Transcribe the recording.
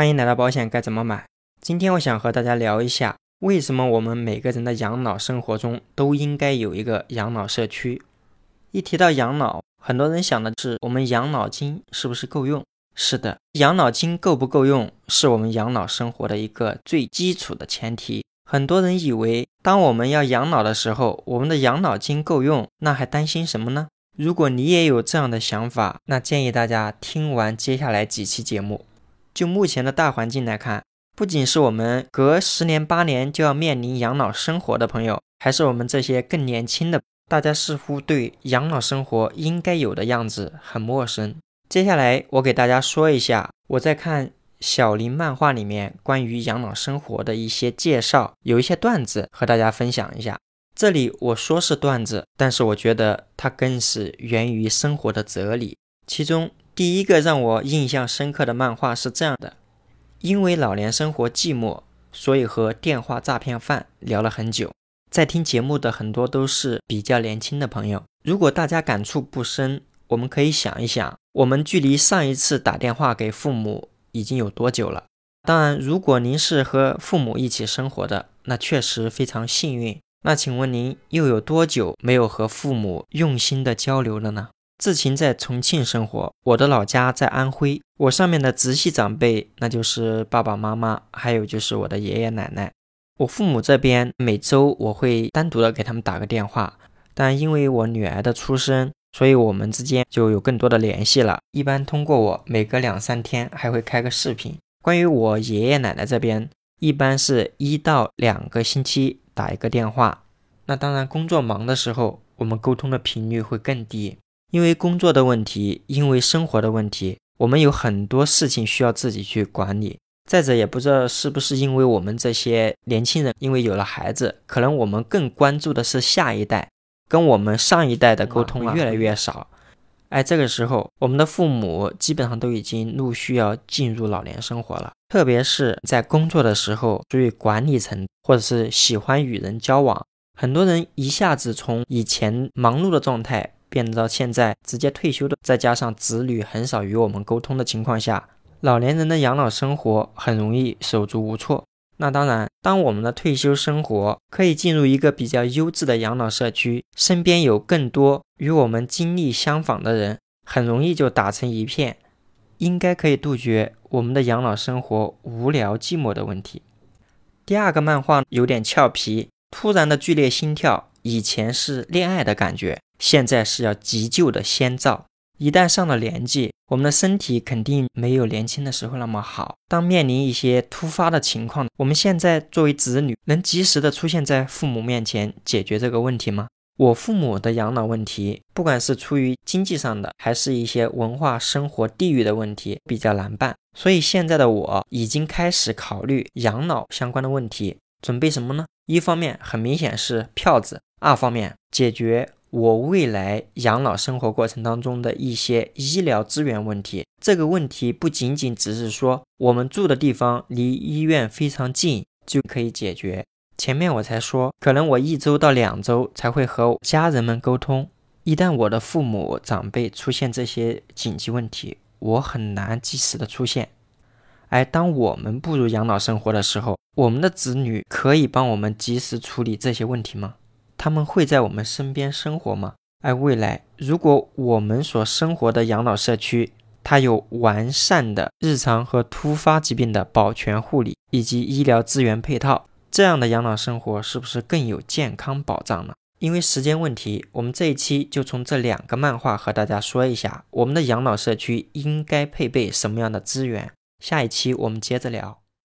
欢迎来到保险该怎么买。今天我想和大家聊一下，为什么我们每个人的养老生活中都应该有一个养老社区。一提到养老，很多人想的是我们养老金是不是够用？是的，养老金够不够用，是我们养老生活的一个最基础的前提。很多人以为，当我们要养老的时候，我们的养老金够用，那还担心什么呢？如果你也有这样的想法，那建议大家听完接下来几期节目。就目前的大环境来看，不仅是我们隔十年八年就要面临养老生活的朋友，还是我们这些更年轻的，大家似乎对养老生活应该有的样子很陌生。接下来我给大家说一下我在看。小林漫画里面关于养老生活的一些介绍，有一些段子和大家分享一下。这里我说是段子，但是我觉得它更是源于生活的哲理。其中第一个让我印象深刻的漫画是这样的：因为老年生活寂寞，所以和电话诈骗犯聊了很久。在听节目的很多都是比较年轻的朋友，如果大家感触不深，我们可以想一想，我们距离上一次打电话给父母。已经有多久了？当然，如果您是和父母一起生活的，那确实非常幸运。那请问您又有多久没有和父母用心的交流了呢？志勤在重庆生活，我的老家在安徽。我上面的直系长辈，那就是爸爸妈妈，还有就是我的爷爷奶奶。我父母这边每周我会单独的给他们打个电话，但因为我女儿的出生。所以，我们之间就有更多的联系了。一般通过我，每隔两三天还会开个视频。关于我爷爷奶奶这边，一般是一到两个星期打一个电话。那当然，工作忙的时候，我们沟通的频率会更低，因为工作的问题，因为生活的问题，我们有很多事情需要自己去管理。再者，也不知道是不是因为我们这些年轻人，因为有了孩子，可能我们更关注的是下一代。跟我们上一代的沟通越来越少，哎，这个时候我们的父母基本上都已经陆续要进入老年生活了，特别是在工作的时候，属于管理层或者是喜欢与人交往，很多人一下子从以前忙碌的状态变到现在直接退休的，再加上子女很少与我们沟通的情况下，老年人的养老生活很容易手足无措。那当然，当我们的退休生活可以进入一个比较优质的养老社区，身边有更多与我们经历相仿的人，很容易就打成一片，应该可以杜绝我们的养老生活无聊寂寞的问题。第二个漫画有点俏皮，突然的剧烈心跳，以前是恋爱的感觉，现在是要急救的先兆。一旦上了年纪，我们的身体肯定没有年轻的时候那么好。当面临一些突发的情况，我们现在作为子女，能及时的出现在父母面前解决这个问题吗？我父母的养老问题，不管是出于经济上的，还是一些文化、生活、地域的问题，比较难办。所以现在的我已经开始考虑养老相关的问题，准备什么呢？一方面很明显是票子，二方面解决。我未来养老生活过程当中的一些医疗资源问题，这个问题不仅仅只是说我们住的地方离医院非常近就可以解决。前面我才说，可能我一周到两周才会和家人们沟通。一旦我的父母长辈出现这些紧急问题，我很难及时的出现。而当我们步入养老生活的时候，我们的子女可以帮我们及时处理这些问题吗？他们会在我们身边生活吗？而未来，如果我们所生活的养老社区，它有完善的日常和突发疾病的保全护理以及医疗资源配套，这样的养老生活是不是更有健康保障呢？因为时间问题，我们这一期就从这两个漫画和大家说一下，我们的养老社区应该配备什么样的资源。下一期我们接着聊。